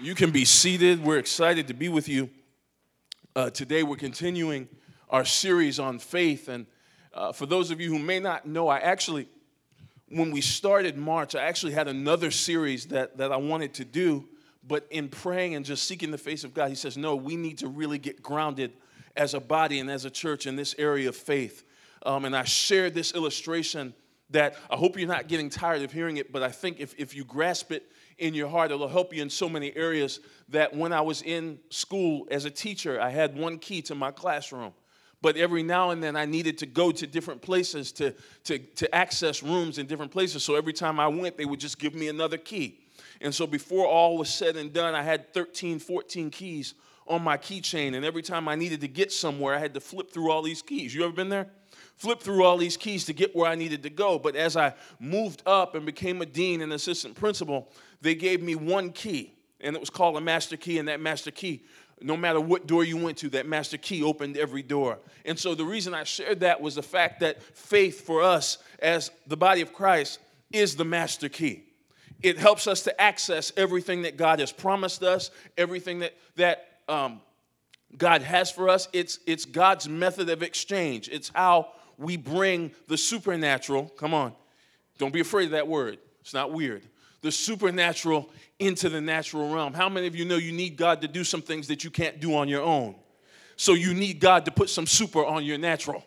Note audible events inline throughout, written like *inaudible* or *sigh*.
You can be seated. We're excited to be with you. Uh, today, we're continuing our series on faith. And uh, for those of you who may not know, I actually, when we started March, I actually had another series that, that I wanted to do. But in praying and just seeking the face of God, He says, No, we need to really get grounded as a body and as a church in this area of faith. Um, and I shared this illustration that I hope you're not getting tired of hearing it, but I think if, if you grasp it, in your heart. It'll help you in so many areas that when I was in school as a teacher, I had one key to my classroom. But every now and then I needed to go to different places to, to, to access rooms in different places. So every time I went, they would just give me another key. And so before all was said and done, I had 13, 14 keys on my keychain. And every time I needed to get somewhere, I had to flip through all these keys. You ever been there? Flip through all these keys to get where I needed to go. But as I moved up and became a dean and assistant principal, they gave me one key, and it was called a master key, and that master key no matter what door you went to, that master key opened every door. And so the reason I shared that was the fact that faith for us as the body of Christ is the master key. It helps us to access everything that God has promised us, everything that, that um, God has for us. It's, it's God's method of exchange. It's how we bring the supernatural, come on, don't be afraid of that word, it's not weird the supernatural into the natural realm. How many of you know you need God to do some things that you can't do on your own? So you need God to put some super on your natural.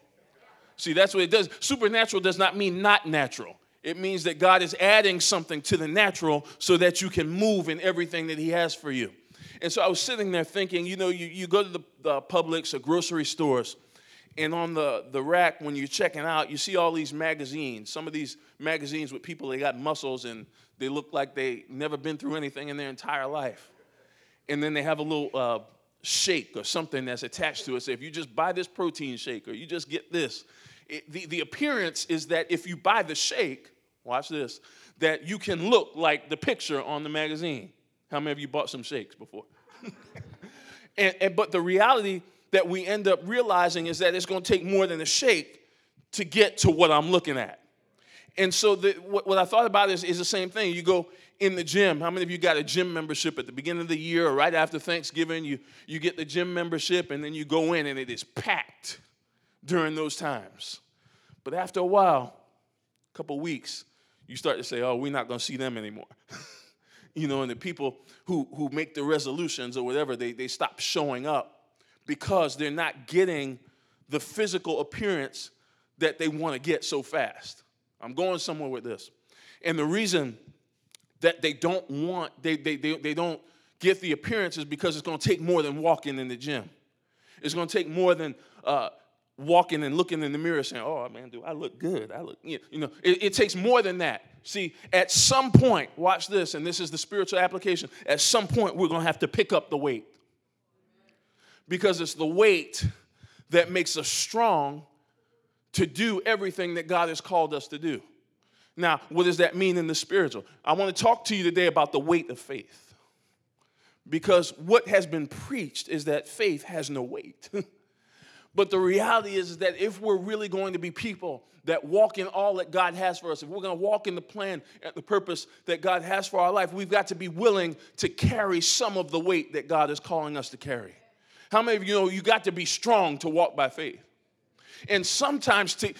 See, that's what it does. Supernatural does not mean not natural. It means that God is adding something to the natural so that you can move in everything that He has for you. And so I was sitting there thinking, you know, you, you go to the, the Publix or grocery stores, and on the, the rack, when you're checking out, you see all these magazines. Some of these magazines with people, they got muscles and they look like they never been through anything in their entire life. And then they have a little uh, shake or something that's attached to it. So if you just buy this protein shake or you just get this, it, the, the appearance is that if you buy the shake, watch this, that you can look like the picture on the magazine. How many of you bought some shakes before? *laughs* and, and, but the reality that we end up realizing is that it's going to take more than a shake to get to what I'm looking at. And so the, what, what, I thought about is, is the same thing. You go in the gym. How many of you got a gym membership at the beginning of the year or right after Thanksgiving? You, you get the gym membership and then you go in and it is packed during those times. But after a while, a couple weeks, you start to say, oh, we're not going to see them anymore. *laughs* you know, and the people who, who make the resolutions or whatever, they, they stop showing up because they're not getting the physical appearance that they want to get so fast. I'm going somewhere with this. And the reason that they don't want, they, they, they, they don't get the appearance is because it's going to take more than walking in the gym. It's going to take more than uh, walking and looking in the mirror saying, oh man, do I look good? I look, you know, it, it takes more than that. See, at some point, watch this, and this is the spiritual application. At some point, we're going to have to pick up the weight because it's the weight that makes us strong to do everything that God has called us to do. Now, what does that mean in the spiritual? I want to talk to you today about the weight of faith. Because what has been preached is that faith has no weight. *laughs* but the reality is, that if we're really going to be people that walk in all that God has for us, if we're going to walk in the plan and the purpose that God has for our life, we've got to be willing to carry some of the weight that God is calling us to carry. How many of you know you got to be strong to walk by faith? And sometimes, to,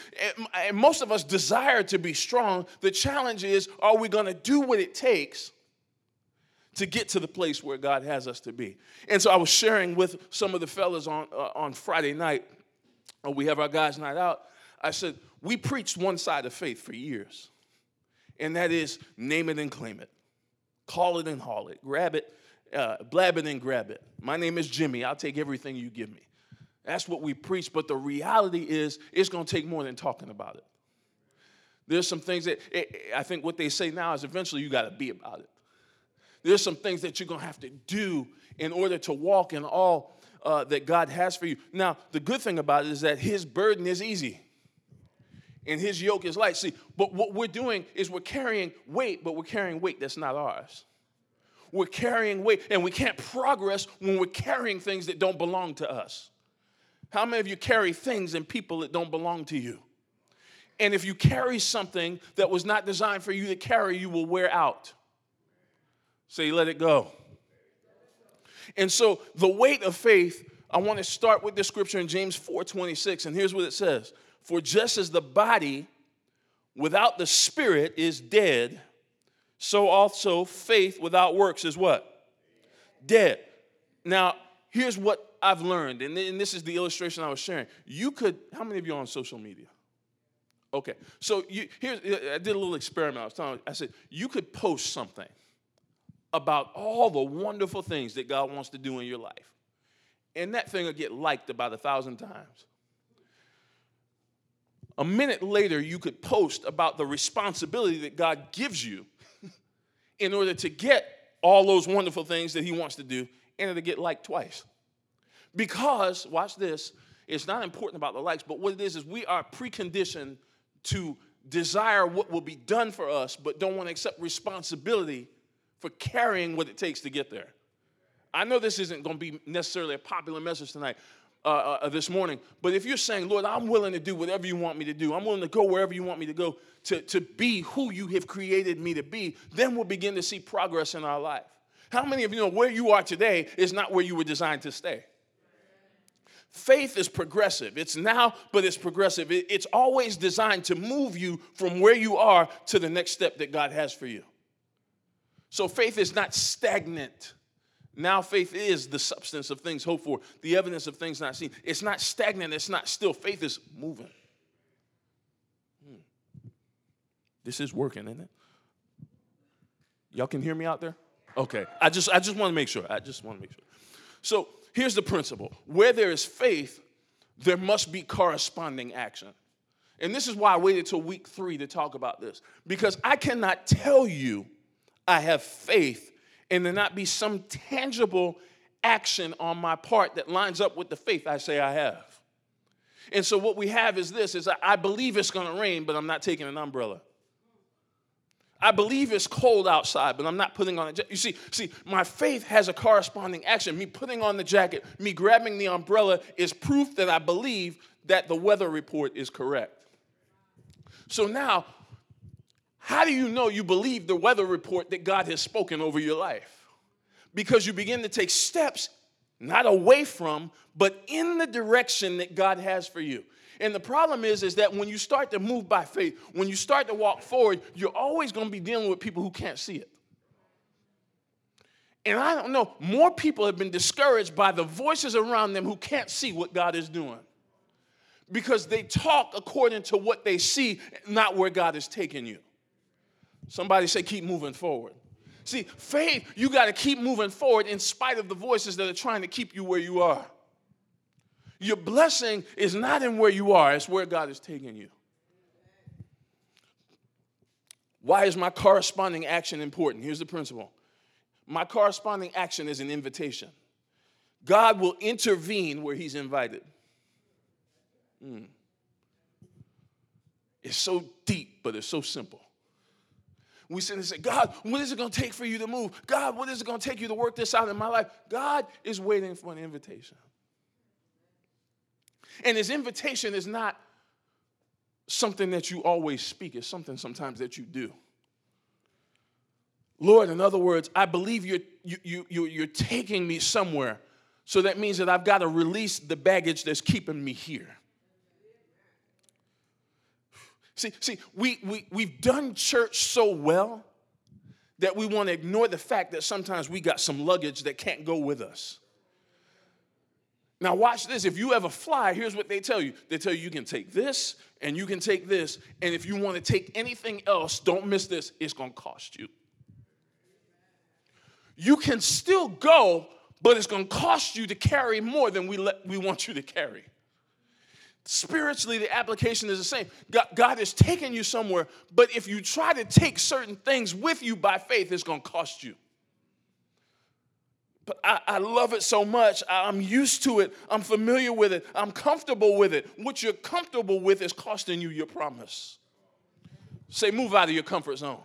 and most of us desire to be strong. The challenge is are we going to do what it takes to get to the place where God has us to be? And so I was sharing with some of the fellas on, uh, on Friday night, uh, we have our guys' night out. I said, We preached one side of faith for years, and that is name it and claim it, call it and haul it, grab it uh, blab it and grab it. My name is Jimmy. I'll take everything you give me. That's what we preach. But the reality is, it's going to take more than talking about it. There's some things that it, I think what they say now is eventually you got to be about it. There's some things that you're going to have to do in order to walk in all uh, that God has for you. Now, the good thing about it is that His burden is easy and His yoke is light. See, but what we're doing is we're carrying weight, but we're carrying weight that's not ours we're carrying weight, and we can't progress when we're carrying things that don't belong to us. How many of you carry things and people that don't belong to you? And if you carry something that was not designed for you to carry, you will wear out. So you let it go. And so the weight of faith, I want to start with the scripture in James 4:26, and here's what it says: For just as the body without the spirit is dead, so also faith without works is what? Dead. Now, here's what I've learned, and this is the illustration I was sharing. You could, how many of you on social media? Okay, so you, here I did a little experiment. I was telling, I said you could post something about all the wonderful things that God wants to do in your life, and that thing will get liked about a thousand times. A minute later, you could post about the responsibility that God gives you in order to get all those wonderful things that He wants to do, and it'll get liked twice. Because, watch this, it's not important about the likes, but what it is is we are preconditioned to desire what will be done for us, but don't want to accept responsibility for carrying what it takes to get there. I know this isn't going to be necessarily a popular message tonight, uh, uh, this morning, but if you're saying, Lord, I'm willing to do whatever you want me to do, I'm willing to go wherever you want me to go to, to be who you have created me to be, then we'll begin to see progress in our life. How many of you know where you are today is not where you were designed to stay? Faith is progressive. It's now, but it's progressive. It's always designed to move you from where you are to the next step that God has for you. So faith is not stagnant. Now faith is the substance of things hoped for, the evidence of things not seen. It's not stagnant, it's not still. Faith is moving. Hmm. This is working, isn't it? Y'all can hear me out there? Okay. I just I just want to make sure. I just want to make sure. So here's the principle where there is faith, there must be corresponding action. And this is why I waited till week three to talk about this. Because I cannot tell you I have faith and there not be some tangible action on my part that lines up with the faith I say I have. And so what we have is this is I believe it's going to rain, but I'm not taking an umbrella. I believe it's cold outside, but I'm not putting on a jacket. You see, see, my faith has a corresponding action. Me putting on the jacket, me grabbing the umbrella is proof that I believe that the weather report is correct. So now, how do you know you believe the weather report that God has spoken over your life? Because you begin to take steps not away from, but in the direction that God has for you. And the problem is, is that when you start to move by faith, when you start to walk forward, you're always going to be dealing with people who can't see it. And I don't know, more people have been discouraged by the voices around them who can't see what God is doing. Because they talk according to what they see, not where God is taking you. Somebody say, keep moving forward. See, faith, you got to keep moving forward in spite of the voices that are trying to keep you where you are. Your blessing is not in where you are, it's where God is taking you. Why is my corresponding action important? Here's the principle my corresponding action is an invitation. God will intervene where He's invited. Mm. It's so deep, but it's so simple. We sit and say, God, what is it going to take for you to move? God, what is it going to take you to work this out in my life? God is waiting for an invitation. And his invitation is not something that you always speak, it's something sometimes that you do. Lord, in other words, I believe you're, you, you, you're taking me somewhere. So that means that I've got to release the baggage that's keeping me here. See, see we, we, we've done church so well that we want to ignore the fact that sometimes we got some luggage that can't go with us. Now, watch this. If you ever fly, here's what they tell you they tell you you can take this and you can take this. And if you want to take anything else, don't miss this, it's going to cost you. You can still go, but it's going to cost you to carry more than we, let, we want you to carry. Spiritually, the application is the same. God, God is taking you somewhere, but if you try to take certain things with you by faith, it's going to cost you. But I, I, love it so much. I'm used to it. I'm familiar with it. I'm comfortable with it. What you're comfortable with is costing you your promise. Say, move out of your comfort zone.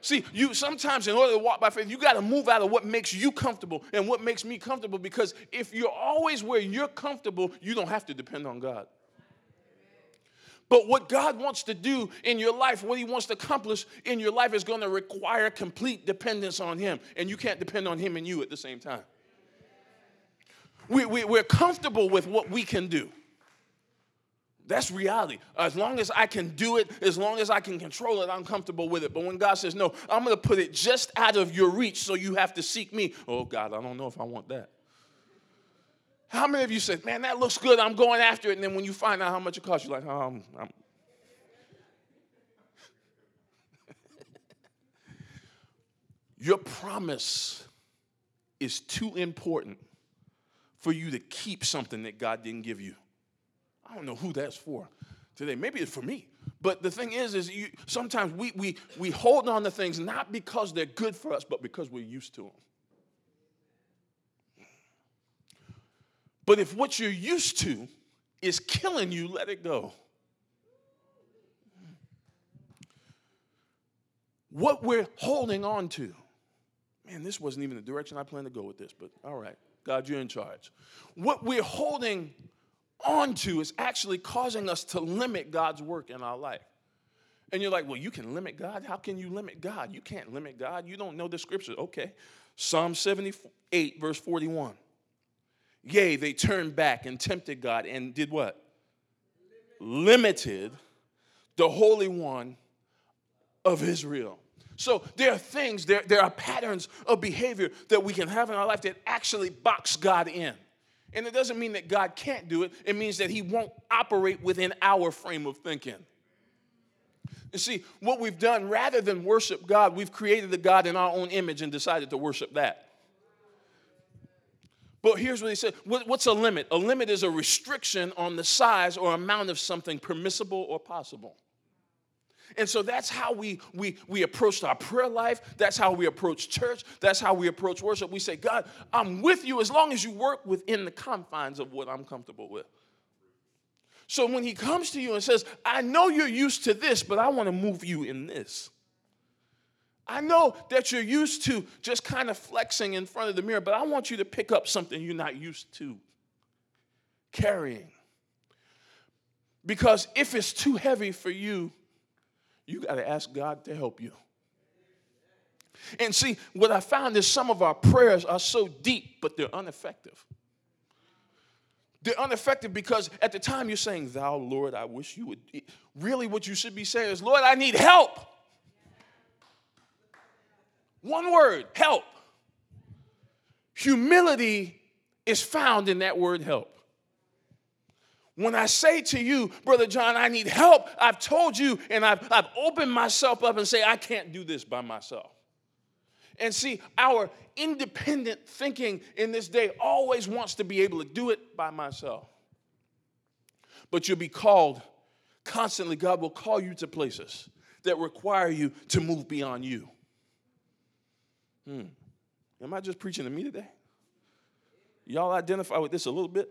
See, you sometimes in order to walk by faith, you got to move out of what makes you comfortable and what makes me comfortable because if you're always where you're comfortable, you don't have to depend on God. But what God wants to do in your life, what He wants to accomplish in your life, is going to require complete dependence on Him. And you can't depend on Him and you at the same time. We, we, we're comfortable with what we can do. That's reality. As long as I can do it, as long as I can control it, I'm comfortable with it. But when God says, no, I'm going to put it just out of your reach so you have to seek me. Oh, God, I don't know if I want that. How many of you said, man, that looks good, I'm going after it, and then when you find out how much it costs, you're like, oh, I'm, I'm. *laughs* Your promise is too important for you to keep something that God didn't give you. I don't know who that's for today. Maybe it's for me. But the thing is, is you, sometimes we, we, we hold on to things not because they're good for us, but because we're used to them. But if what you're used to is killing you, let it go. What we're holding on to. Man, this wasn't even the direction I planned to go with this, but all right. God, you're in charge. What we're holding onto is actually causing us to limit God's work in our life. And you're like, well, you can limit God? How can you limit God? You can't limit God. You don't know the scripture. Okay. Psalm 78, verse 41. Yea, they turned back and tempted God and did what? Limited the Holy One of Israel. So there are things, there, there are patterns of behavior that we can have in our life that actually box God in. And it doesn't mean that God can't do it, it means that He won't operate within our frame of thinking. You see, what we've done, rather than worship God, we've created a God in our own image and decided to worship that. But here's what he said What's a limit? A limit is a restriction on the size or amount of something permissible or possible. And so that's how we, we, we approach our prayer life. That's how we approach church. That's how we approach worship. We say, God, I'm with you as long as you work within the confines of what I'm comfortable with. So when he comes to you and says, I know you're used to this, but I want to move you in this. I know that you're used to just kind of flexing in front of the mirror, but I want you to pick up something you're not used to carrying. Because if it's too heavy for you, you got to ask God to help you. And see, what I found is some of our prayers are so deep, but they're ineffective. They're ineffective because at the time you're saying, Thou, Lord, I wish you would. Really, what you should be saying is, Lord, I need help. One word help. Humility is found in that word help. When I say to you, Brother John, I need help, I've told you and I've, I've opened myself up and say, I can't do this by myself. And see, our independent thinking in this day always wants to be able to do it by myself. But you'll be called constantly, God will call you to places that require you to move beyond you. Hmm. Am I just preaching to me today? Y'all identify with this a little bit?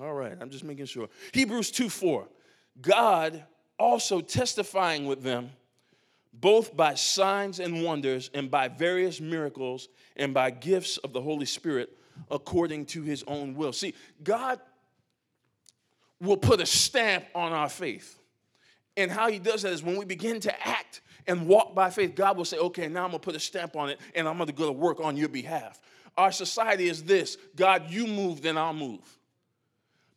All right, I'm just making sure. Hebrews 2 4. God also testifying with them, both by signs and wonders, and by various miracles, and by gifts of the Holy Spirit, according to his own will. See, God will put a stamp on our faith. And how he does that is when we begin to act and walk by faith, God will say, okay, now I'm gonna put a stamp on it and I'm gonna go to work on your behalf. Our society is this God, you move, then I'll move.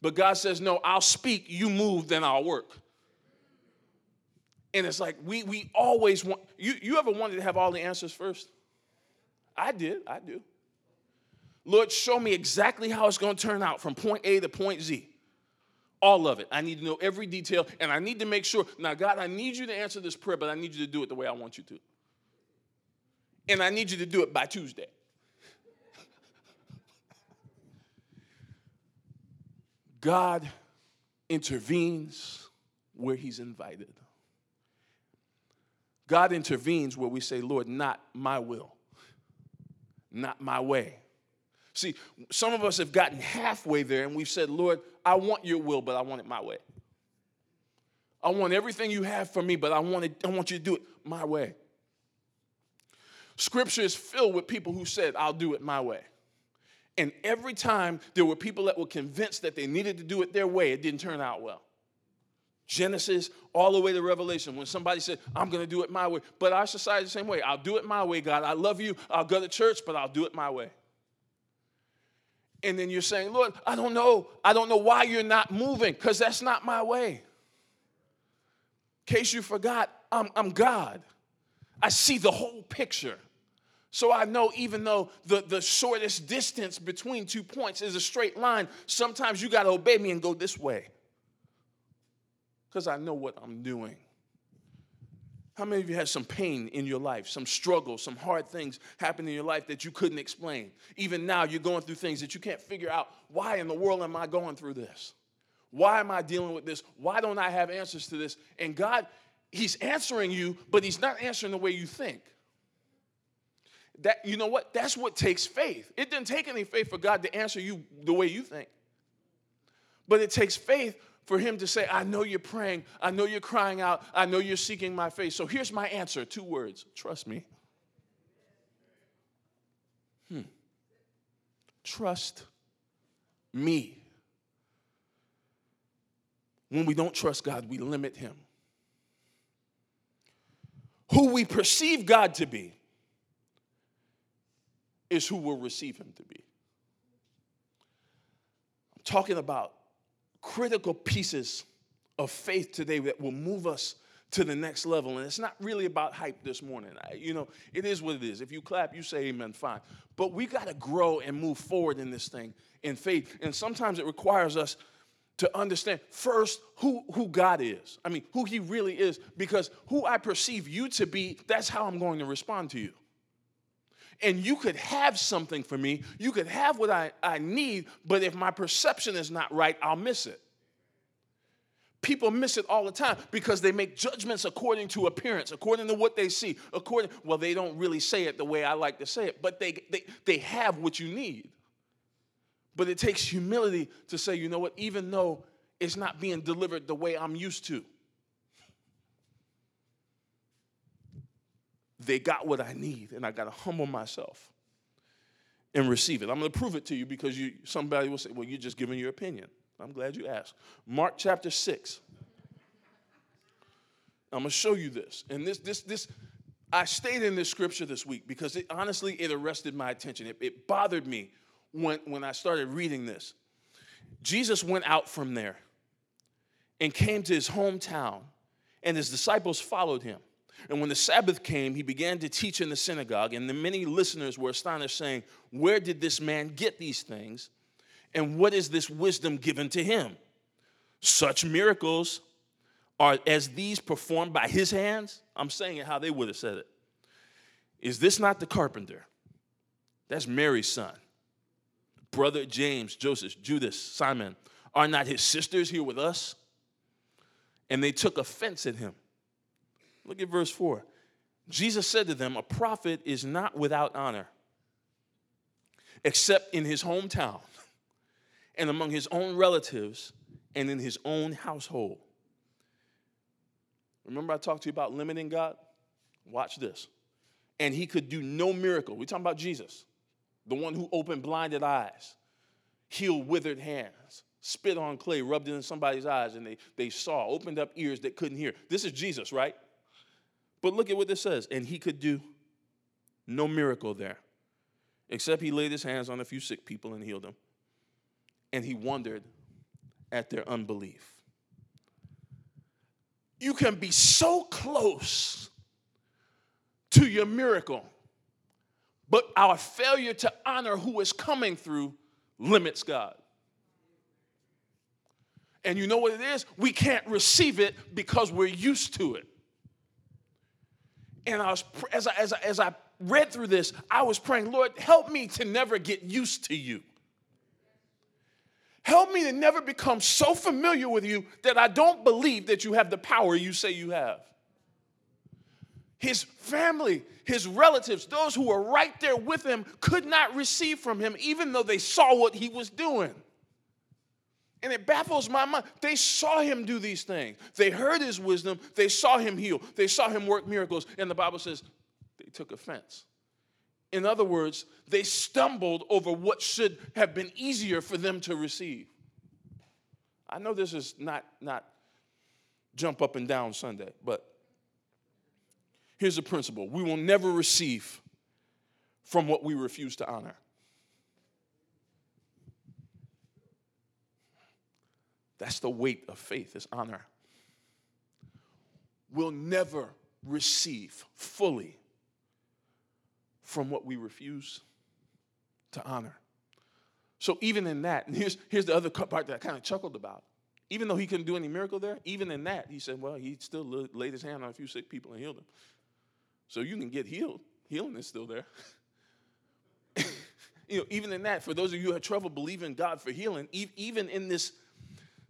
But God says, No, I'll speak, you move, then I'll work. And it's like we we always want you, you ever wanted to have all the answers first? I did, I do. Lord, show me exactly how it's going to turn out from point A to point Z. All of it. I need to know every detail, and I need to make sure. Now, God, I need you to answer this prayer, but I need you to do it the way I want you to. And I need you to do it by Tuesday. God intervenes where He's invited. God intervenes where we say, Lord, not my will, not my way. See, some of us have gotten halfway there and we've said, Lord, I want your will, but I want it my way. I want everything you have for me, but I want, it, I want you to do it my way. Scripture is filled with people who said, I'll do it my way. And every time there were people that were convinced that they needed to do it their way, it didn't turn out well. Genesis all the way to Revelation, when somebody said, I'm going to do it my way. But our society the same way. I'll do it my way, God. I love you. I'll go to church, but I'll do it my way. And then you're saying, Lord, I don't know. I don't know why you're not moving because that's not my way. In case you forgot, I'm, I'm God. I see the whole picture. So I know even though the, the shortest distance between two points is a straight line, sometimes you got to obey me and go this way because I know what I'm doing. How many of you had some pain in your life, some struggle, some hard things happen in your life that you couldn't explain? Even now, you're going through things that you can't figure out. Why in the world am I going through this? Why am I dealing with this? Why don't I have answers to this? And God, He's answering you, but He's not answering the way you think. That you know what? That's what takes faith. It didn't take any faith for God to answer you the way you think. But it takes faith for him to say, I know you're praying. I know you're crying out. I know you're seeking my face. So here's my answer two words trust me. Hmm. Trust me. When we don't trust God, we limit him. Who we perceive God to be is who will receive him to be. I'm talking about critical pieces of faith today that will move us to the next level. And it's not really about hype this morning. I, you know, it is what it is. If you clap, you say amen, fine. But we got to grow and move forward in this thing in faith. And sometimes it requires us to understand first who, who God is. I mean, who He really is. Because who I perceive you to be, that's how I'm going to respond to you and you could have something for me. You could have what I, I need, but if my perception is not right, I'll miss it. People miss it all the time because they make judgments according to appearance, according to what they see. According, well, they don't really say it the way I like to say it, but they, they, they have what you need. But it takes humility to say, you know what, even though it's not being delivered the way I'm used to, they got what I need, and I got to humble myself and receive it. I'm going to prove it to you because you, somebody will say, well, you're just giving your opinion. I'm glad you asked. Mark chapter 6. I'm going to show you this. And this, this, this, I stayed in this scripture this week because it, honestly, it arrested my attention. It, it bothered me when, when I started reading this. Jesus went out from there and came to his hometown, and his disciples followed him. And when the Sabbath came, he began to teach in the synagogue, and the many listeners were astonished, saying, Where did this man get these things? And what is this wisdom given to him? Such miracles are as these performed by his hands. I'm saying it how they would have said it. Is this not the carpenter? That's Mary's son. Brother James, Joseph, Judas, Simon. Are not his sisters here with us? And they took offense at him. Look at verse 4. Jesus said to them, A prophet is not without honor, except in his hometown and among his own relatives and in his own household. Remember, I talked to you about limiting God? Watch this. And he could do no miracle. We're talking about Jesus, the one who opened blinded eyes, healed withered hands, spit on clay, rubbed it in somebody's eyes, and they, they saw, opened up ears that couldn't hear. This is Jesus, right? But look at what this says. And he could do no miracle there, except he laid his hands on a few sick people and healed them. And he wondered at their unbelief. You can be so close to your miracle, but our failure to honor who is coming through limits God. And you know what it is? We can't receive it because we're used to it. And I was, as I, as I, as I read through this, I was praying, Lord, help me to never get used to you. Help me to never become so familiar with you that I don't believe that you have the power you say you have. His family, his relatives, those who were right there with him, could not receive from him, even though they saw what he was doing. And it baffles my mind. They saw him do these things. They heard his wisdom. They saw him heal. They saw him work miracles. And the Bible says they took offense. In other words, they stumbled over what should have been easier for them to receive. I know this is not, not jump up and down Sunday, but here's the principle we will never receive from what we refuse to honor. That's the weight of faith, is honor. We'll never receive fully from what we refuse to honor. So even in that, and here's, here's the other part that I kind of chuckled about. Even though he couldn't do any miracle there, even in that, he said, well, he still laid his hand on a few sick people and healed them. So you can get healed. Healing is still there. *laughs* you know, even in that, for those of you who have trouble believing God for healing, even in this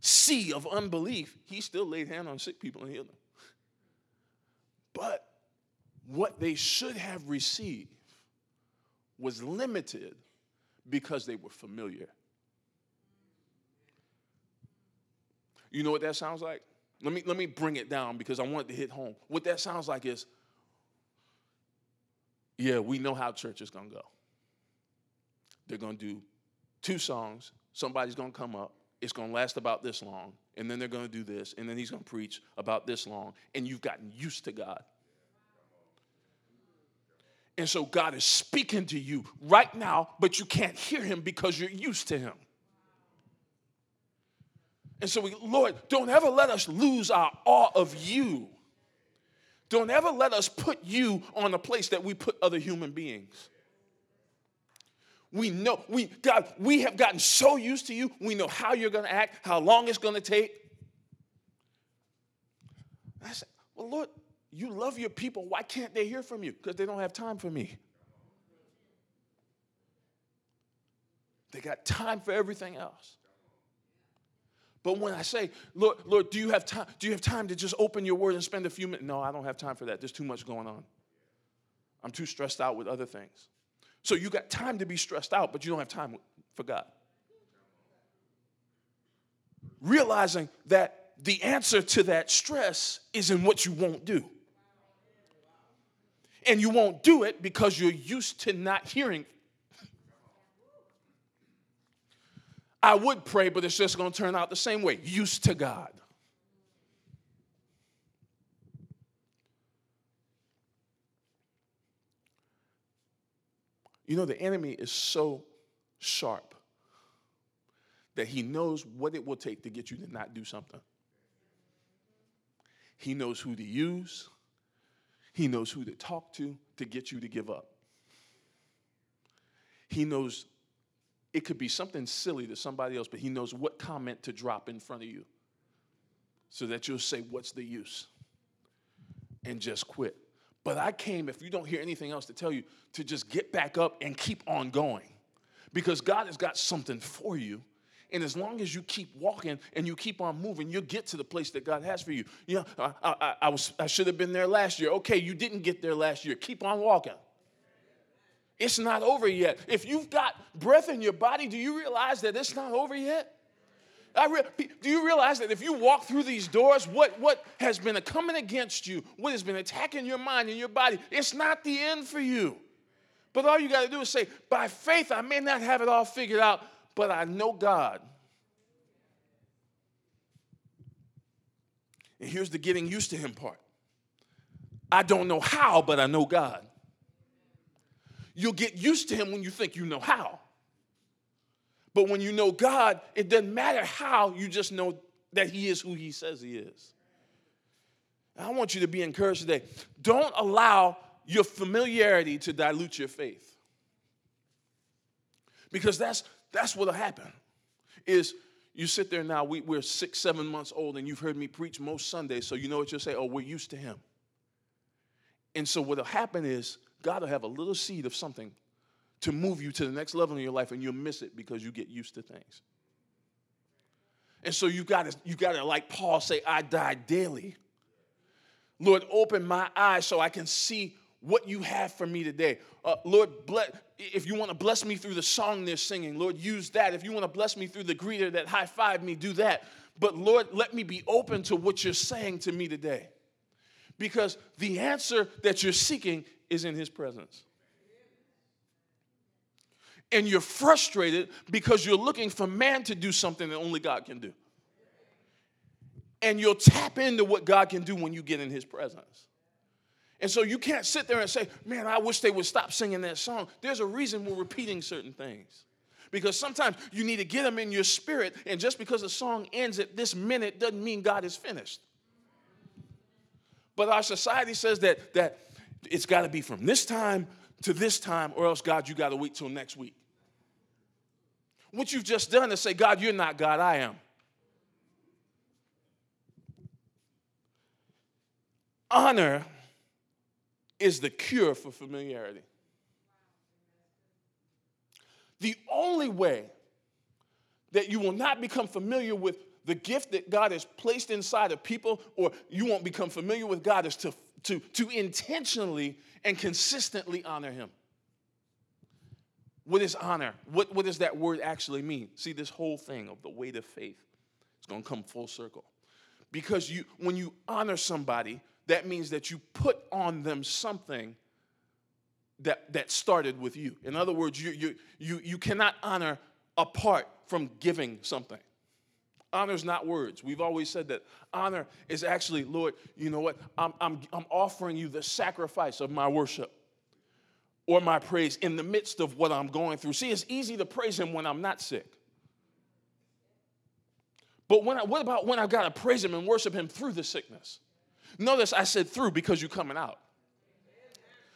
sea of unbelief, he still laid hand on sick people and healed them. But what they should have received was limited because they were familiar. You know what that sounds like? Let me, let me bring it down because I want to hit home. What that sounds like is, yeah, we know how church is going to go. They're going to do two songs, somebody's going to come up, it's going to last about this long, and then they're going to do this, and then he's going to preach about this long, and you've gotten used to God. And so God is speaking to you right now, but you can't hear him because you're used to him. And so, we, Lord, don't ever let us lose our awe of you. Don't ever let us put you on a place that we put other human beings. We know, we, God, we have gotten so used to you. We know how you're going to act, how long it's going to take. I said, well, Lord, you love your people. Why can't they hear from you? Because they don't have time for me. They got time for everything else. But when I say, Lord, Lord, do you have time? Do you have time to just open your word and spend a few minutes? No, I don't have time for that. There's too much going on. I'm too stressed out with other things. So you got time to be stressed out, but you don't have time for God. Realizing that the answer to that stress is in what you won't do. And you won't do it because you're used to not hearing. I would pray, but it's just going to turn out the same way used to God. You know, the enemy is so sharp that he knows what it will take to get you to not do something. He knows who to use, he knows who to talk to to get you to give up. He knows it could be something silly to somebody else, but he knows what comment to drop in front of you so that you'll say, What's the use? And just quit. But I came, if you don't hear anything else to tell you, to just get back up and keep on going. Because God has got something for you and as long as you keep walking and you keep on moving, you'll get to the place that God has for you. You know, I, I, I, was, I should have been there last year. Okay, you didn't get there last year. Keep on walking. It's not over yet. If you've got breath in your body, do you realize that it's not over yet? Re- do you realize that if you walk through these doors, what, what has been coming against you, what has been attacking your mind and your body, it's not the end for you. But all you got to do is say, by faith, I may not have it all figured out, but I know God. And here's the getting used to Him part I don't know how, but I know God. You'll get used to Him when you think you know how. But when you know God, it doesn't matter how, you just know that He is who He says He is. I want you to be encouraged today. Don't allow your familiarity to dilute your faith. Because that's that's what'll happen. Is you sit there now, we, we're six, seven months old, and you've heard me preach most Sundays, so you know what you'll say, oh, we're used to him. And so what'll happen is God will have a little seed of something to move you to the next level in your life, and you'll miss it because you get used to things. And so you gotta, you gotta, like Paul say, I die daily. Lord, open my eyes so I can see what you have for me today. Uh, Lord, bless, if you want to bless me through the song they're singing, Lord, use that. If you want to bless me through the greeter that high five me, do that. But Lord, let me be open to what you're saying to me today. Because the answer that you're seeking is in his presence. And you're frustrated because you're looking for man to do something that only God can do. And you'll tap into what God can do when you get in his presence. And so you can't sit there and say, man, I wish they would stop singing that song. There's a reason we're repeating certain things. Because sometimes you need to get them in your spirit, and just because the song ends at this minute doesn't mean God is finished. But our society says that, that it's got to be from this time to this time, or else, God, you got to wait till next week. What you've just done is say, God, you're not God, I am. Honor is the cure for familiarity. The only way that you will not become familiar with the gift that God has placed inside of people, or you won't become familiar with God, is to, to, to intentionally and consistently honor Him. What is honor? What, what does that word actually mean? See, this whole thing of the weight of faith is going to come full circle. Because you, when you honor somebody, that means that you put on them something that, that started with you. In other words, you, you, you, you cannot honor apart from giving something. Honor is not words. We've always said that honor is actually, Lord, you know what? I'm, I'm, I'm offering you the sacrifice of my worship or my praise in the midst of what I'm going through. See, it's easy to praise Him when I'm not sick. But when I, what about when I've got to praise Him and worship Him through the sickness? Notice I said through because you're coming out.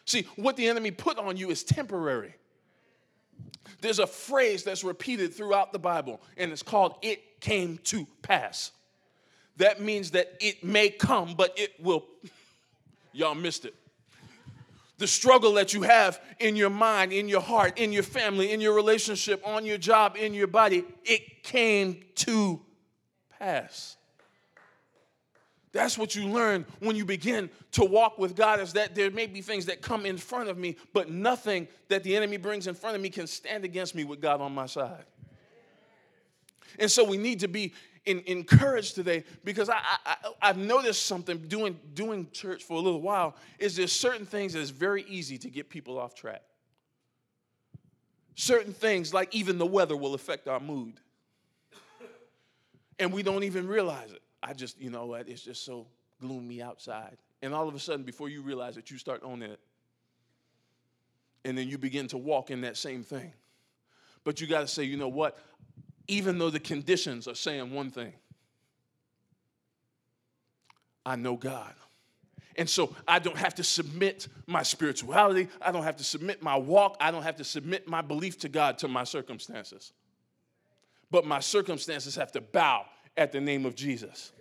See, what the enemy put on you is temporary. There's a phrase that's repeated throughout the Bible, and it's called it came to pass. That means that it may come, but it will. *laughs* Y'all missed it. The struggle that you have in your mind, in your heart, in your family, in your relationship, on your job, in your body, it came to pass. That's what you learn when you begin to walk with God is that there may be things that come in front of me, but nothing that the enemy brings in front of me can stand against me with God on my side. And so we need to be in, encouraged today because I, I, have noticed something doing, doing church for a little while is there's certain things that is very easy to get people off track. Certain things like even the weather will affect our mood. And we don't even realize it. I just, you know what, it's just so gloomy outside. And all of a sudden, before you realize it, you start owning it. And then you begin to walk in that same thing. But you got to say, you know what? Even though the conditions are saying one thing, I know God. And so I don't have to submit my spirituality. I don't have to submit my walk. I don't have to submit my belief to God to my circumstances. But my circumstances have to bow at the name of Jesus.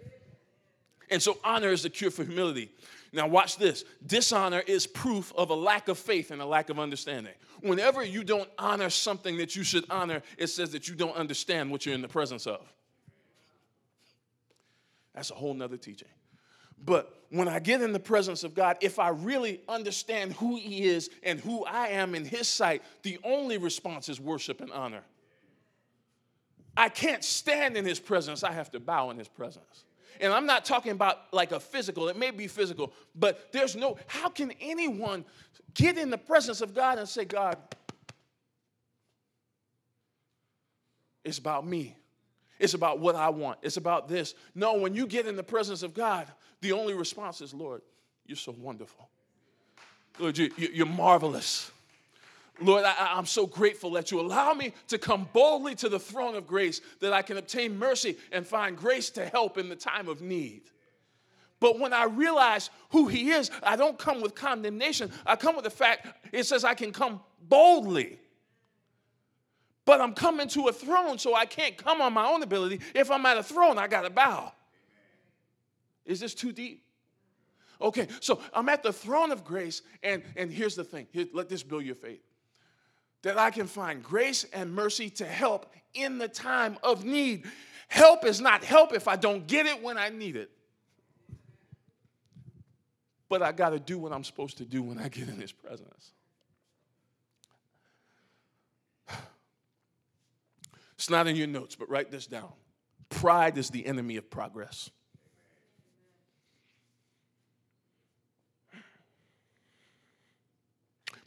And so honor is the cure for humility. Now, watch this. Dishonor is proof of a lack of faith and a lack of understanding. Whenever you don't honor something that you should honor, it says that you don't understand what you're in the presence of. That's a whole nother teaching. But when I get in the presence of God, if I really understand who He is and who I am in His sight, the only response is worship and honor. I can't stand in his presence. I have to bow in his presence. And I'm not talking about like a physical, it may be physical, but there's no, how can anyone get in the presence of God and say, God, it's about me. It's about what I want. It's about this. No, when you get in the presence of God, the only response is, Lord, you're so wonderful. Lord, you, are marvelous. Lord, I, am so grateful that you allow me to come boldly to the throne of grace that I can obtain mercy and find grace to help in the time of need. But when I realize who He is, I don't come with condemnation. I come with the fact it says I can come boldly. But I'm coming to a throne, so I can't come on my own ability. If I'm at a throne, I got to bow. Is this too deep? Okay, so I'm at the throne of grace, and, and here's the thing. Here, let this build your faith that I can find grace and mercy to help in the time of need. Help is not help if I don't get it when I need it. But I got to do what I'm supposed to do when I get in His presence. It's not in your notes, but write this down. Pride is the enemy of progress.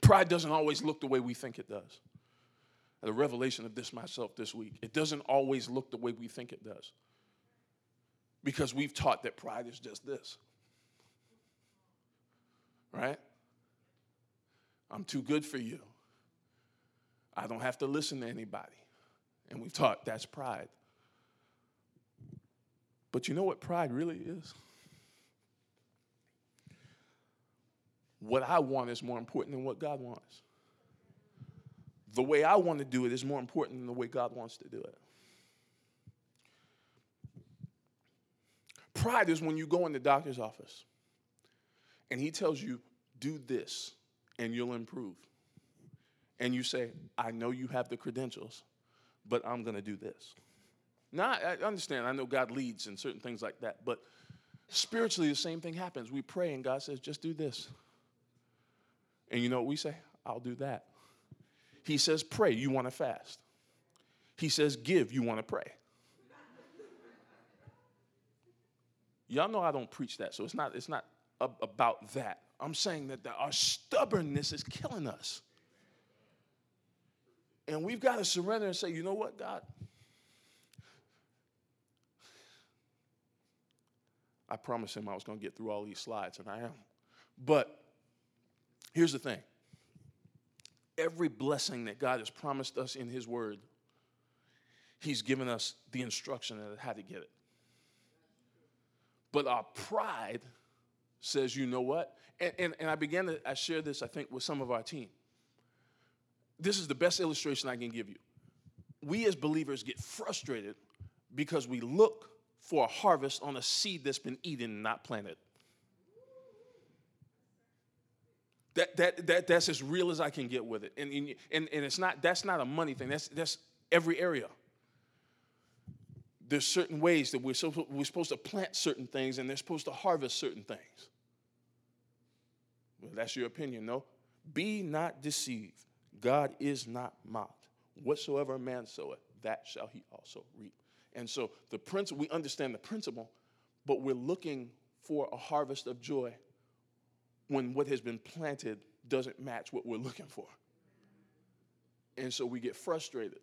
Pride doesn't always look the way we think it does. The revelation of this myself this week. It doesn't always look the way we think it does. Because we've taught that pride is just this. Right? I'm too good for you. I don't have to listen to anybody. And we've taught that's pride. But you know what pride really is? What I want is more important than what God wants. The way I want to do it is more important than the way God wants to do it. Pride is when you go in the doctor's office and he tells you, do this and you'll improve. And you say, I know you have the credentials, but I'm going to do this. Now, I understand. I know God leads in certain things like that, but spiritually, the same thing happens. We pray, and God says, just do this. And you know what we say? I'll do that. He says, pray, you want to fast. He says, give, you want to pray. Y'all know I don't preach that, so it's not, it's not about that. I'm saying that our stubbornness is killing us. And we've got to surrender and say, you know what, God? I promised him I was going to get through all these slides, and I am. But here's the thing every blessing that God has promised us in His Word, He's given us the instruction of how to get it. But our pride says, you know what? And, and, and I began to, I share this, I think, with some of our team. This is the best illustration I can give you. We as believers get frustrated because we look for a harvest on a seed that's been eaten and not planted. That, that, that, that's as real as I can get with it. And, and, and it's not, that's not a money thing, that's, that's every area. There's certain ways that we're, so, we're supposed to plant certain things and they're supposed to harvest certain things. Well, that's your opinion, no? Be not deceived. God is not mocked. Whatsoever a man soweth, that shall he also reap. And so the principle, we understand the principle, but we're looking for a harvest of joy when what has been planted doesn't match what we're looking for. And so we get frustrated.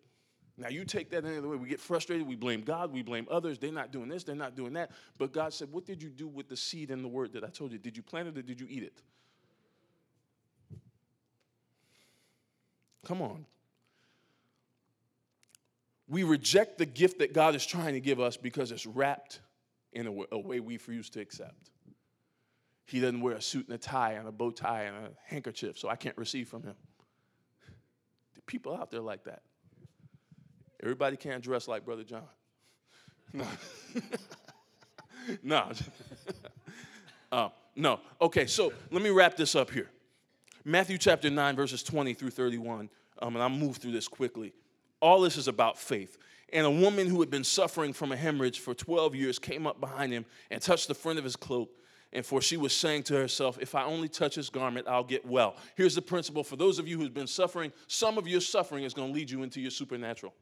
Now, you take that any other way. We get frustrated. We blame God. We blame others. They're not doing this. They're not doing that. But God said, What did you do with the seed and the word that I told you? Did you plant it or did you eat it? Come on. We reject the gift that God is trying to give us because it's wrapped in a, way we refuse to accept. He doesn't wear a suit and a tie and a bow tie and a handkerchief, so I can't receive from him. People out there like that. Everybody can't dress like Brother John. *laughs* No. *laughs* no. uh, *laughs* no. Okay, so let me wrap this up here. Matthew chapter 9, verses 20 through 31. Um, and I'll move through this quickly. All this is about faith. And a woman who had been suffering from a hemorrhage for 12 years came up behind him and touched the front of his cloak. And for she was saying to herself, If I only touch his garment, I'll get well. Here's the principle for those of you who've been suffering, some of your suffering is going to lead you into your supernatural.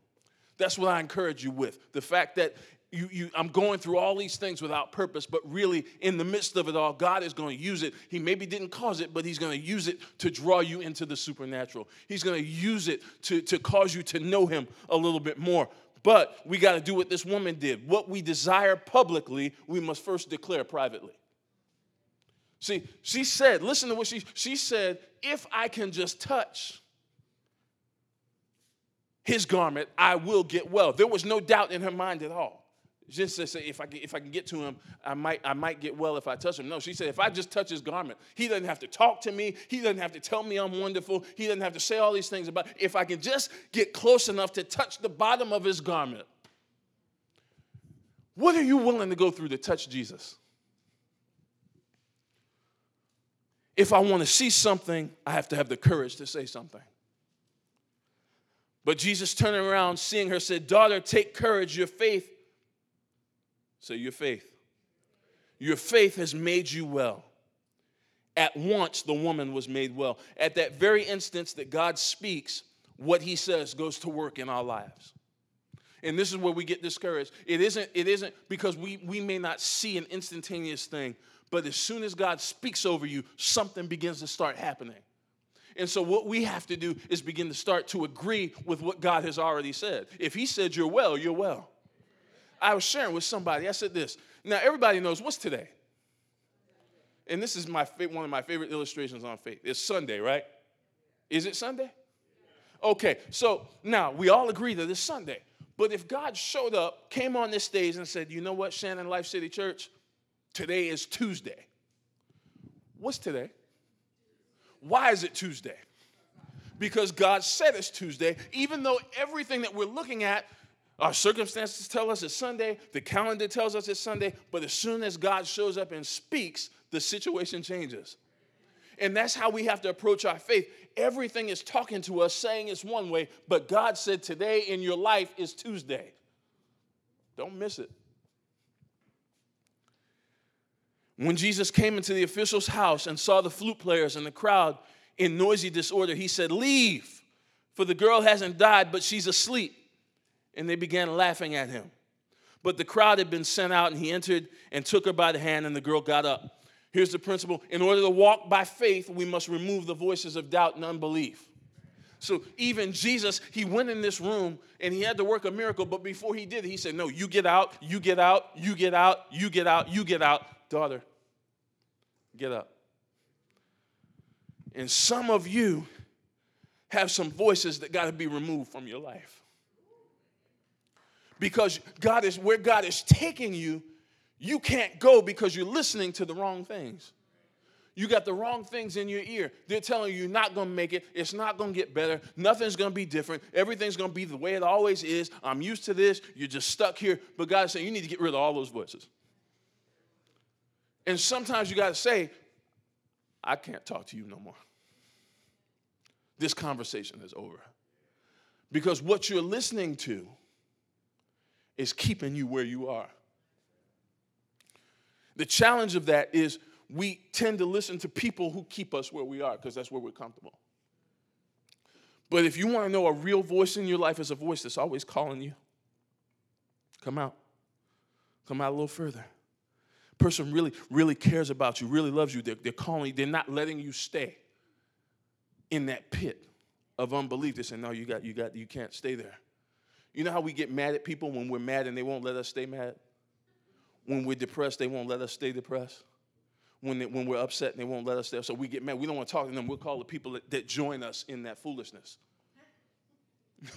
That's what I encourage you with. The fact that you, you, I'm going through all these things without purpose, but really, in the midst of it all, God is going to use it. He maybe didn't cause it, but He's going to use it to draw you into the supernatural. He's going to use it to, to cause you to know Him a little bit more. But we got to do what this woman did. What we desire publicly, we must first declare privately. See, she said, listen to what she she said, if I can just touch his garment, I will get well. There was no doubt in her mind at all. To say, if I, if I can get to him, I might, I might get well if I touch him. No, she said, if I just touch his garment, he doesn't have to talk to me. He doesn't have to tell me I'm wonderful. He doesn't have to say all these things about If I can just get close enough to touch the bottom of his garment, what are you willing to go through to touch Jesus? If I want to see something, I have to have the courage to say something. But Jesus turning around, seeing her, said, Daughter, take courage. Your faith Say, your faith. Your faith has made you well. At once, the woman was made well. At that very instance that God speaks, what he says goes to work in our lives. And this is where we get discouraged. It isn't, it isn't because we, we may not see an instantaneous thing, but as soon as God speaks over you, something begins to start happening. And so, what we have to do is begin to start to agree with what God has already said. If He said you're well, you're well. I was sharing with somebody. I said this. Now everybody knows what's today. And this is my one of my favorite illustrations on faith. It's Sunday, right? Is it Sunday? Okay, so now we all agree that it's Sunday. But if God showed up, came on this stage, and said, You know what, Shannon Life City Church, today is Tuesday. What's today? Why is it Tuesday? Because God said it's Tuesday, even though everything that we're looking at, our circumstances tell us it's Sunday, the calendar tells us it's Sunday, but as soon as God shows up and speaks, the situation changes. And that's how we have to approach our faith. Everything is talking to us, saying it's one way, but God said today in your life is Tuesday. Don't miss it. When Jesus came into the official's house and saw the flute players and the crowd in noisy disorder, he said, Leave, for the girl hasn't died, but she's asleep. And they began laughing at him. But the crowd had been sent out, and he entered and took her by the hand, and the girl got up. Here's the principle in order to walk by faith, we must remove the voices of doubt and unbelief. So even Jesus, he went in this room and he had to work a miracle, but before he did, he said, No, you get out, you get out, you get out, you get out, you get out. Daughter, get up. And some of you have some voices that got to be removed from your life. Because God is where God is taking you, you can't go because you're listening to the wrong things. You got the wrong things in your ear. They're telling you you're not going to make it. It's not going to get better. Nothing's going to be different. Everything's going to be the way it always is. I'm used to this. You're just stuck here. But God's saying you need to get rid of all those voices. And sometimes you got to say, I can't talk to you no more. This conversation is over. Because what you're listening to is keeping you where you are. The challenge of that is we tend to listen to people who keep us where we are because that's where we're comfortable. But if you want to know a real voice in your life is a voice that's always calling you, come out. Come out a little further. Person really, really cares about you, really loves you. They're, they're calling they're not letting you stay in that pit of unbelief. They say, no, you got, you got, you can't stay there. You know how we get mad at people when we're mad and they won't let us stay mad? When we're depressed, they won't let us stay depressed. When, they, when we're upset, they won't let us stay. So we get mad. We don't want to talk to them. We'll call the people that, that join us in that foolishness. *laughs*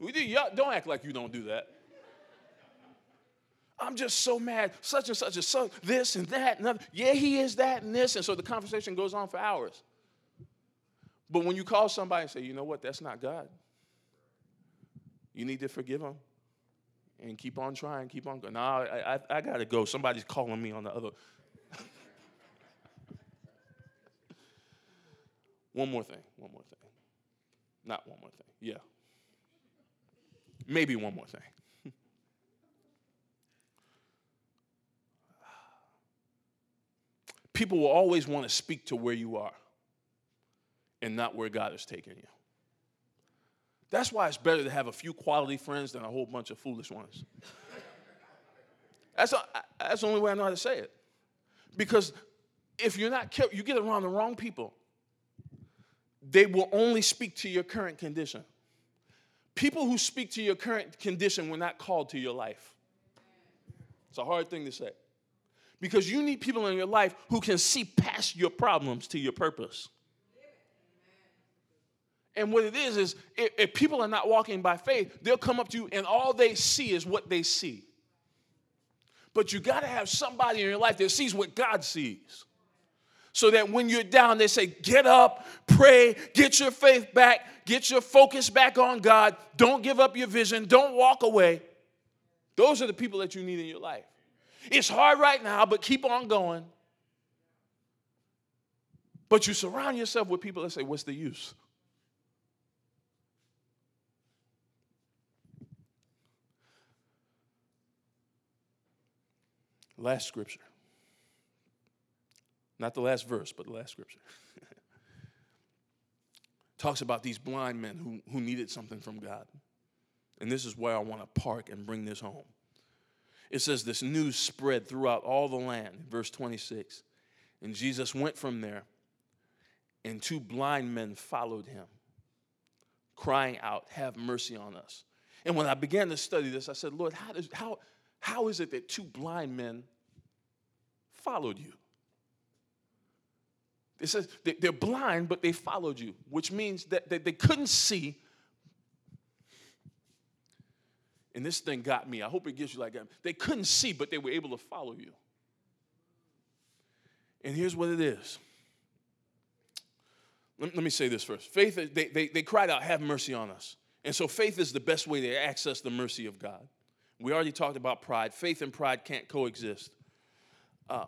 we do. Y'all, don't act like you don't do that. I'm just so mad. Such and such is so this and that and other. Yeah, he is that and this. And so the conversation goes on for hours. But when you call somebody and say, you know what, that's not God, you need to forgive him and keep on trying, keep on going. No, I, I, I got to go. Somebody's calling me on the other. *laughs* one more thing, one more thing. Not one more thing, yeah. Maybe one more thing. People will always want to speak to where you are and not where God is taking you. That's why it's better to have a few quality friends than a whole bunch of foolish ones. That's, a, that's the only way I know how to say it. Because if you're not careful, you get around the wrong people, they will only speak to your current condition. People who speak to your current condition were not called to your life. It's a hard thing to say. Because you need people in your life who can see past your problems to your purpose. And what it is, is if, if, people are not walking by faith, they'll come up to you and all they see is what they see. But you got to have somebody in your life that sees what God sees. So that when you're down, they say, Get up, pray, get your faith back, get your focus back on God. Don't give up your vision, don't walk away. Those are the people that you need in your life. It's hard right now, but keep on going. But you surround yourself with people that say, What's the use? Last scripture. Not the last verse, but the last scripture. *laughs* Talks about these blind men who, who needed something from God. And this is where I want to park and bring this home. It says this news spread throughout all the land, verse 26. And Jesus went from there, and two blind men followed him, crying out, Have mercy on us. And when I began to study this, I said, Lord, how, does, how, how is it that two blind men followed you? It says they're blind, but they followed you, which means that they couldn't see, And this thing got me. I hope it gives you like that. They couldn't see, but they were able to follow you. And here's what it is. Let, let me say this first. Faith, they, they, they cried out, Have mercy on us. And so faith is the best way to access the mercy of God. We already talked about pride. Faith and pride can't coexist. Uh,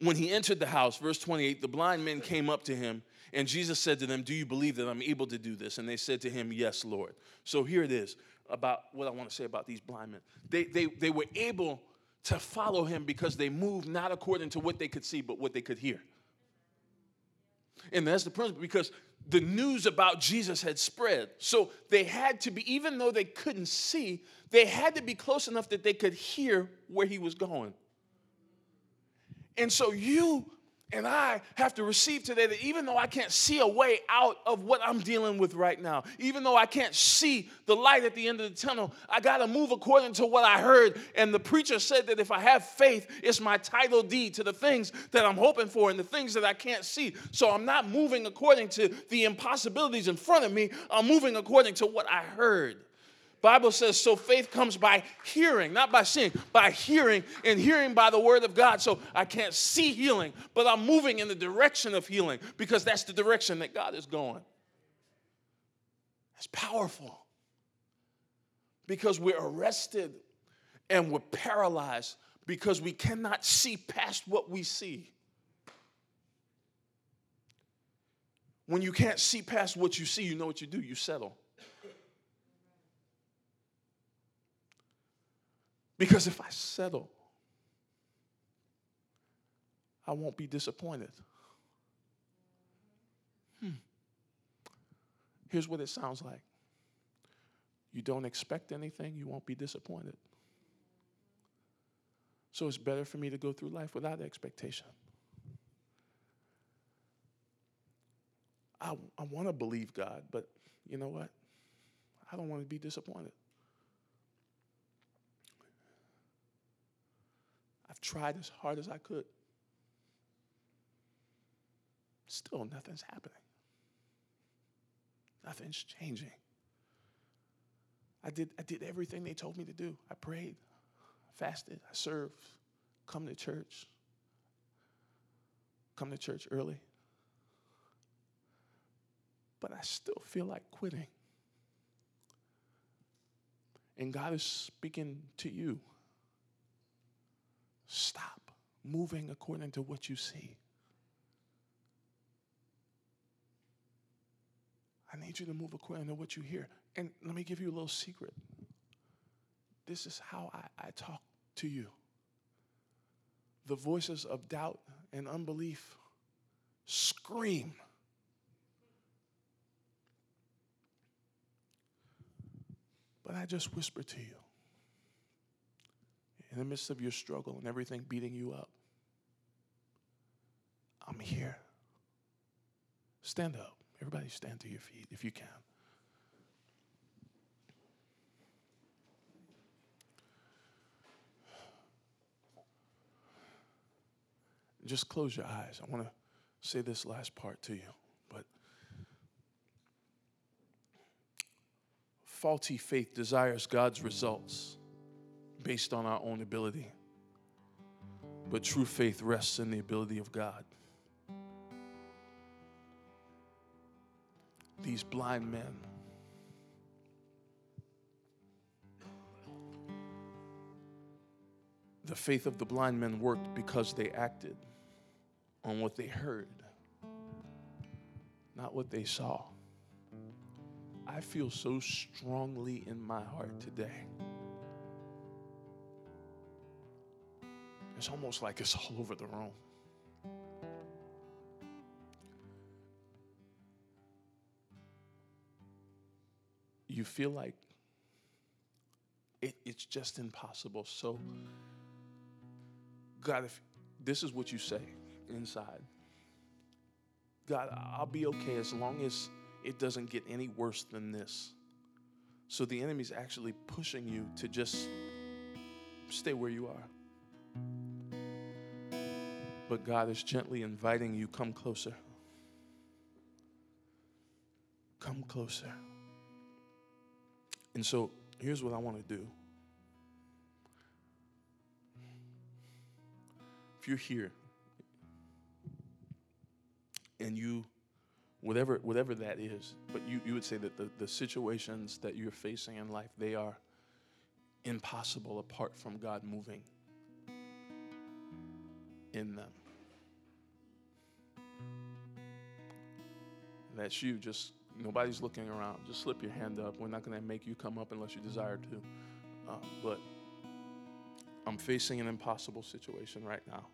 when he entered the house, verse 28, the blind men came up to him, and Jesus said to them, Do you believe that I'm able to do this? And they said to him, Yes, Lord. So here it is about what I want to say about these blind men. They, they, they were able to follow him because they moved not according to what they could see, but what they could hear. And that's the principle because the news about Jesus had spread. So they had to be, even though they couldn't see, they had to be close enough that they could hear where he was going. And so you and I have to receive today that even though I can't see a way out of what I'm dealing with right now, even though I can't see the light at the end of the tunnel, I got to move according to what I heard. And the preacher said that if I have faith, it's my title deed to the things that I'm hoping for and the things that I can't see. So I'm not moving according to the impossibilities in front of me, I'm moving according to what I heard. Bible says, so faith comes by hearing, not by seeing, by hearing, and hearing by the word of God. So I can't see healing, but I'm moving in the direction of healing because that's the direction that God is going. That's powerful. Because we're arrested and we're paralyzed because we cannot see past what we see. When you can't see past what you see, you know what you do? You settle. Because if I settle, I won't be disappointed. Hmm. Here's what it sounds like you don't expect anything, you won't be disappointed. So it's better for me to go through life without expectation. I, I want to believe God, but you know what? I don't want to be disappointed. I've tried as hard as I could. Still, nothing's happening. Nothing's changing. I did, I did everything they told me to do. I prayed, fasted, I served, come to church, come to church early. But I still feel like quitting. And God is speaking to you. Stop moving according to what you see. I need you to move according to what you hear. And let me give you a little secret. This is how I, I talk to you. The voices of doubt and unbelief scream. But I just whisper to you in the midst of your struggle and everything beating you up, I'm here. Stand up. Everybody stand to your feet if you can. Just close your eyes. I want to say this last part to you, but faulty faith desires God's results based on our own ability. But true faith rests in the ability of God. These blind men. The faith of the blind men worked because they acted on what they heard, not what they saw. I feel so strongly in my heart today It's almost like it's all over the room. You feel like it, it's just impossible. So, God, if this is what you say inside, God, I'll be okay as long as it doesn't get any worse than this. So the enemy's actually pushing you to just stay where you are. But God is gently inviting you, come closer. Come closer. And so here's what I want to do. If you're here and you, whatever, whatever that is, but you, you would say that the, the situations that you're facing in life, they are impossible apart from God moving in them. That's you. Just nobody's looking around. Just slip your hand up. We're not going to make you come up unless you desire to. Uh, but I'm facing an impossible situation right now.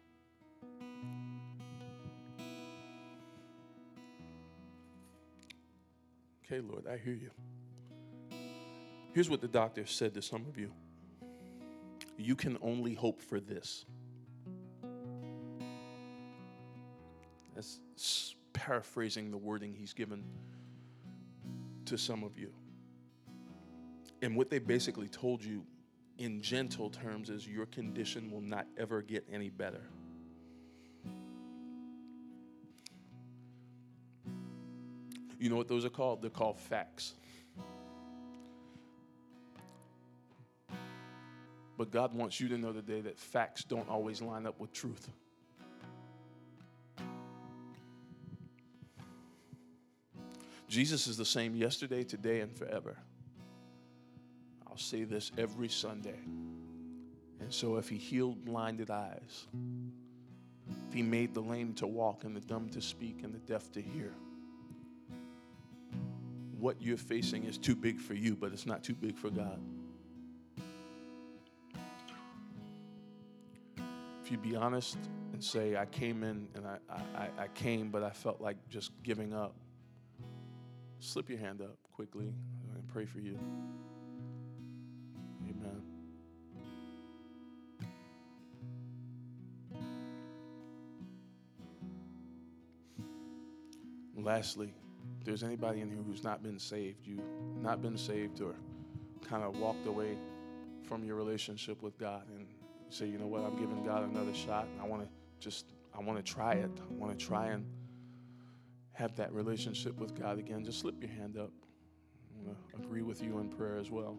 Okay, Lord, I hear you. Here's what the doctor said to some of you you can only hope for this. That's paraphrasing the wording he's given to some of you. And what they basically told you in gentle terms is your condition will not ever get any better. You know what those are called? They're called facts. But God wants you to know today that facts don't always line up with truth. Jesus is the same yesterday, today, and forever. I'll say this every Sunday. And so, if he healed blinded eyes, if he made the lame to walk and the dumb to speak and the deaf to hear, what you're facing is too big for you, but it's not too big for God. If you be honest and say, I came in and I, I, I came, but I felt like just giving up, slip your hand up quickly and pray for you. Amen. Lastly, if there's anybody in here who's not been saved, you not been saved or kind of walked away from your relationship with God and say, you know what, I'm giving God another shot and I want to just I want to try it. I want to try and have that relationship with God again, just slip your hand up. I want to agree with you in prayer as well.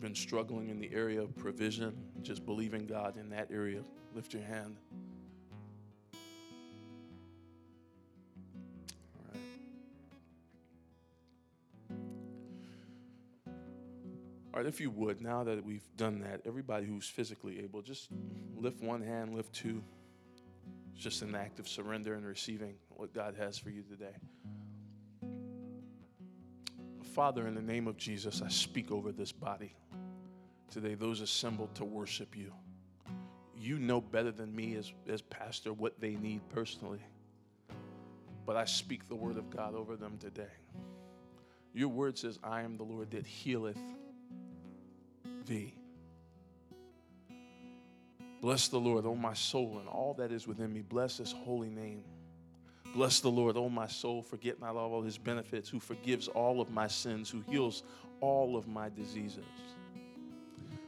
Been struggling in the area of provision, just believing God in that area. Lift your hand. All right, if you would, now that we've done that, everybody who's physically able, just lift one hand, lift two. It's just an act of surrender and receiving what God has for you today. Father, in the name of Jesus, I speak over this body today, those assembled to worship you. You know better than me as, as pastor what they need personally. But I speak the word of God over them today. Your word says, I am the Lord that healeth Bless the Lord, O my soul, and all that is within me. Bless his holy name. Bless the Lord, O my soul, forget not all his benefits, who forgives all of my sins, who heals all of my diseases.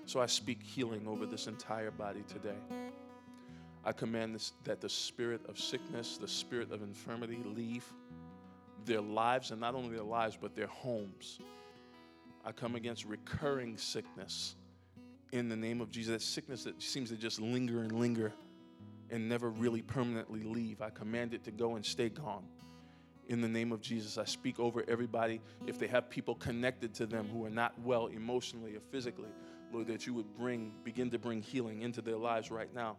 So I speak healing over this entire body today. I command this, that the spirit of sickness, the spirit of infirmity leave their lives, and not only their lives, but their homes. I come against recurring sickness in the name of Jesus. That sickness that seems to just linger and linger and never really permanently leave. I command it to go and stay gone. In the name of Jesus, I speak over everybody. If they have people connected to them who are not well emotionally or physically, Lord, that you would bring, begin to bring healing into their lives right now.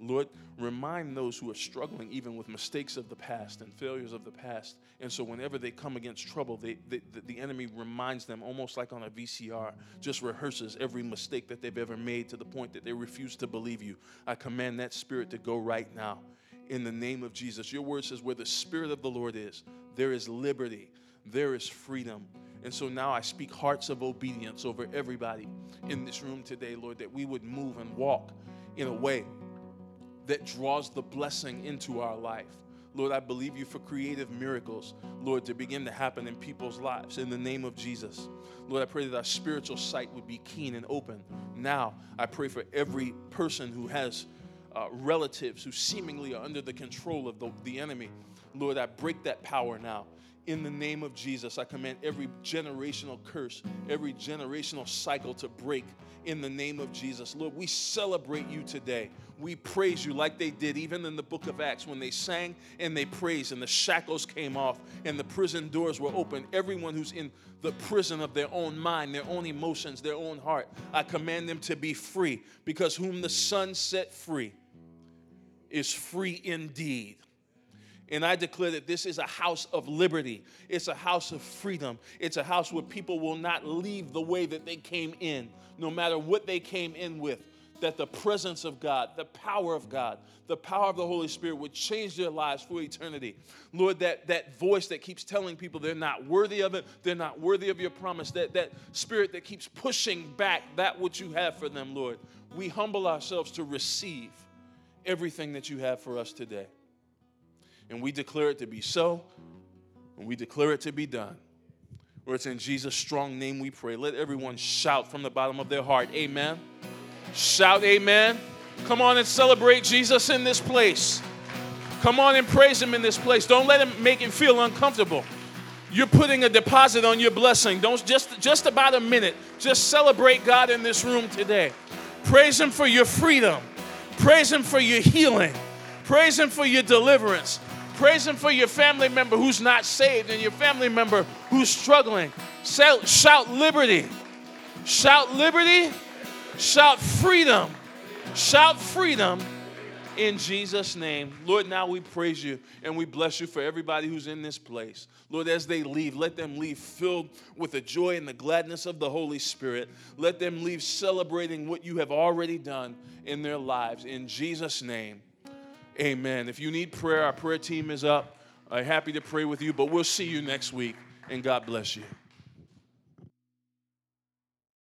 Lord, remind those who are struggling even with mistakes of the past and failures of the past. And so, whenever they come against trouble, they, they, the enemy reminds them, almost like on a VCR, just rehearses every mistake that they've ever made to the point that they refuse to believe you. I command that spirit to go right now in the name of Jesus. Your word says, Where the Spirit of the Lord is, there is liberty, there is freedom. And so now I speak hearts of obedience over everybody in this room today, Lord, that we would move and walk in a way that draws the blessing into our life. Lord, I believe you for creative miracles, Lord, to begin to happen in people's lives in the name of Jesus. Lord, I pray that our spiritual sight would be keen and open. Now, I pray for every person who has uh, relatives who seemingly are under the control of the, the enemy. Lord, I break that power now in the name of Jesus, I command every generational curse, every generational cycle to break in the name of Jesus. Lord, we celebrate you today. We praise you like they did even in the book of Acts when they sang and they praised and the shackles came off and the prison doors were open. Everyone who's in the prison of their own mind, their own emotions, their own heart, I command them to be free because whom the Son set free is free indeed. And I declare that this is a house of liberty. It's a house of freedom. It's a house where people will not leave the way that they came in, no matter what they came in with. That the presence of God, the power of God, the power of the Holy Spirit would change their lives for eternity. Lord, that, that voice that keeps telling people they're not worthy of it, they're not worthy of your promise, that, that spirit that keeps pushing back that which you have for them, Lord. We humble ourselves to receive everything that you have for us today. And we declare it to be so, and we declare it to be done. Where it's in Jesus' strong name we pray. Let everyone shout from the bottom of their heart, Amen. Shout, Amen. Come on and celebrate Jesus in this place. Come on and praise Him in this place. Don't let Him make it feel uncomfortable. You're putting a deposit on your blessing. Don't just just about a minute. Just celebrate God in this room today. Praise Him for your freedom. Praise Him for your healing. Praise Him for your deliverance. Praise Him for your family member who's not saved and your family member who's struggling. Shout, shout liberty. Shout liberty. Shout freedom. Shout freedom in Jesus' name. Lord, now we praise you and we bless you for everybody who's in this place. Lord, as they leave, let them leave filled with the joy and the gladness of the Holy Spirit. Let them leave celebrating what you have already done in their lives. In Jesus' name. Amen. If you need prayer, our prayer team is up. I'm happy to pray with you, but we'll see you next week, and God bless you.